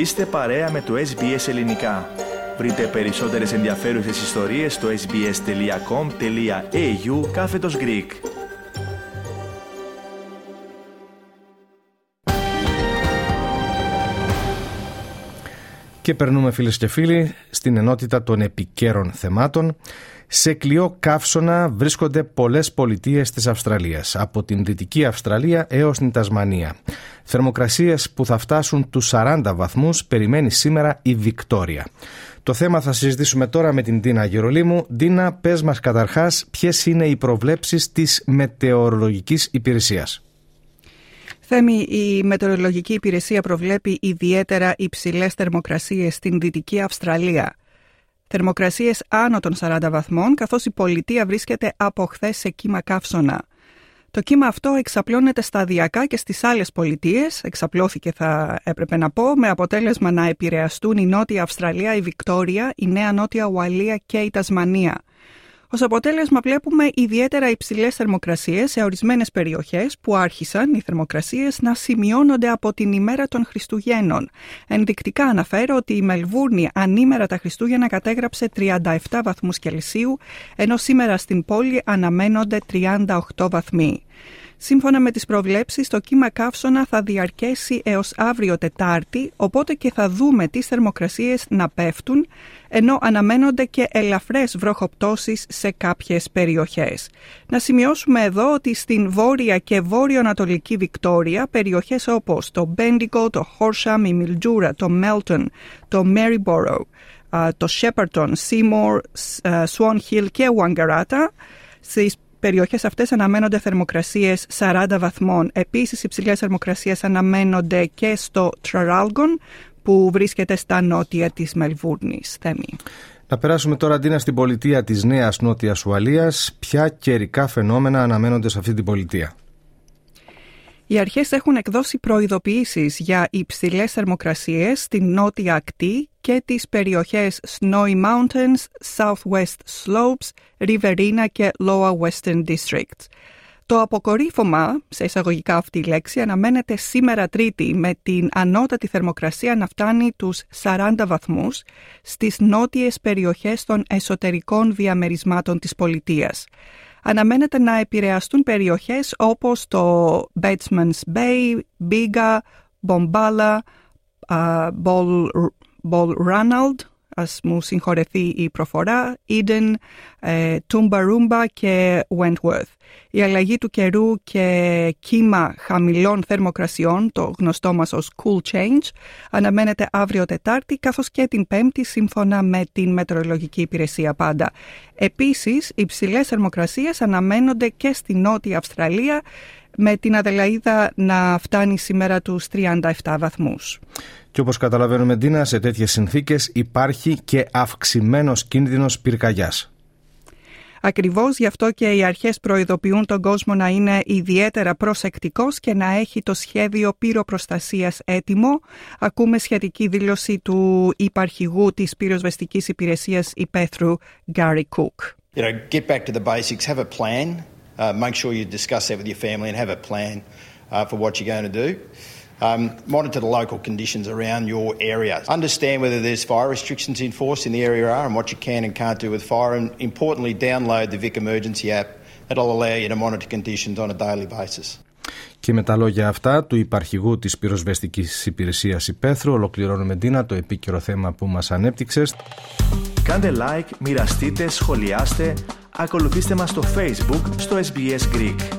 Είστε παρέα με το SBS Ελληνικά. Βρείτε περισσότερες ενδιαφέρουσες ιστορίες στο sbs.com.au κάθετος Greek. Και περνούμε φίλες και φίλοι στην ενότητα των επικέρων θεμάτων. Σε κλειό καύσωνα βρίσκονται πολλές πολιτείες της Αυστραλίας, από την Δυτική Αυστραλία έως την Τασμανία. Θερμοκρασίες που θα φτάσουν τους 40 βαθμούς περιμένει σήμερα η Βικτόρια. Το θέμα θα συζητήσουμε τώρα με την Τίνα Γερολίμου. Τίνα, πες μας καταρχάς ποιες είναι οι προβλέψεις της Μετεωρολογικής Υπηρεσίας. Θέμη, η Μετεωρολογική Υπηρεσία προβλέπει ιδιαίτερα υψηλές θερμοκρασίες στην Δυτική Αυστραλία. Θερμοκρασίες άνω των 40 βαθμών, καθώς η πολιτεία βρίσκεται από χθες σε κύμα καύσωνα. Το κύμα αυτό εξαπλώνεται σταδιακά και στις άλλες πολιτείες, εξαπλώθηκε θα έπρεπε να πω, με αποτέλεσμα να επηρεαστούν η Νότια Αυστραλία, η Βικτόρια, η Νέα Νότια Ουαλία και η Τασμανία. Ω αποτέλεσμα, βλέπουμε ιδιαίτερα υψηλές θερμοκρασίες σε ορισμένες περιοχές που άρχισαν οι θερμοκρασίες να σημειώνονται από την ημέρα των Χριστουγέννων. Ενδεικτικά αναφέρω ότι η Μελβούρνη ανήμερα τα Χριστούγεννα κατέγραψε 37 βαθμούς Κελσίου, ενώ σήμερα στην πόλη αναμένονται 38 βαθμοί. Σύμφωνα με τις προβλέψεις, το κύμα καύσωνα θα διαρκέσει έως αύριο Τετάρτη, οπότε και θα δούμε τις θερμοκρασίες να πέφτουν, ενώ αναμένονται και ελαφρές βροχοπτώσεις σε κάποιες περιοχές. Να σημειώσουμε εδώ ότι στην βόρεια και βόρειο-ανατολική Βικτόρια, περιοχές όπως το Bendigo, το Horsham, η Mildura, το Melton, το Maryborough, το Shepparton, Seymour, Swan Hill και Wangaratta, στις περιοχές αυτές αναμένονται θερμοκρασίες 40 βαθμών. Επίσης, υψηλές θερμοκρασίες αναμένονται και στο Τραράλγκον, που βρίσκεται στα νότια της Μελβούρνης. Θέμη. Να περάσουμε τώρα αντίνα στην πολιτεία της Νέας Νότιας Ουαλίας. Ποια καιρικά φαινόμενα αναμένονται σε αυτή την πολιτεία; Οι αρχές έχουν εκδώσει προειδοποιήσεις για υψηλές θερμοκρασίες στην νότια ακτή και τις περιοχές Snowy Mountains, Southwest Slopes, Riverina και Lower Western Districts. Το αποκορύφωμα, σε εισαγωγικά αυτή η λέξη, αναμένεται σήμερα Τρίτη με την ανώτατη θερμοκρασία να φτάνει τους 40 βαθμούς στις νότιες περιοχές των εσωτερικών διαμερισμάτων της πολιτείας αναμένεται να επηρεαστούν περιοχές όπως το Batsman's Bay, Biga, Bombala, Bol, Bol Ranald, ας μου συγχωρεθεί η προφορά, Eden, ε, Tumbarumba και Wentworth. Η αλλαγή του καιρού και κύμα χαμηλών θερμοκρασιών, το γνωστό μας ως cool change, αναμένεται αύριο Τετάρτη καθώς και την Πέμπτη σύμφωνα με την Μετεωρολογική Υπηρεσία πάντα. Επίσης, υψηλές θερμοκρασίες αναμένονται και στη Νότια Αυστραλία με την Αδελαίδα να φτάνει σήμερα τους 37 βαθμούς. Και όπως καταλαβαίνουμε Ντίνα, σε τέτοιες συνθήκες υπάρχει και αυξημένος κίνδυνος πυρκαγιάς. Ακριβώς γι' αυτό και οι αρχές προειδοποιούν τον κόσμο να είναι ιδιαίτερα προσεκτικός και να έχει το σχέδιο πυροπροστασίας έτοιμο. Ακούμε σχετική δήλωση του υπαρχηγού της πυροσβεστικής υπηρεσίας υπαίθρου Gary Cook. You know, get back to the basics, have a plan, uh, make sure you discuss that with your family and have a plan uh, for what you're going to do. Um, monitor the local conditions around your area. Understand whether there's fire restrictions in force in the area are and what you can and can't do with fire. And importantly, download the Vic Emergency app. That'll allow you to monitor conditions on a daily basis. Και με τα λόγια αυτά του υπαρχηγού της πυροσβεστικής υπηρεσίας Υπέθρου ολοκληρώνουμε Ντίνα το επίκαιρο θέμα που μας ανέπτυξες. Κάντε like, μοιραστείτε, σχολιάστε, ακολουθήστε μας στο Facebook στο SBS Greek.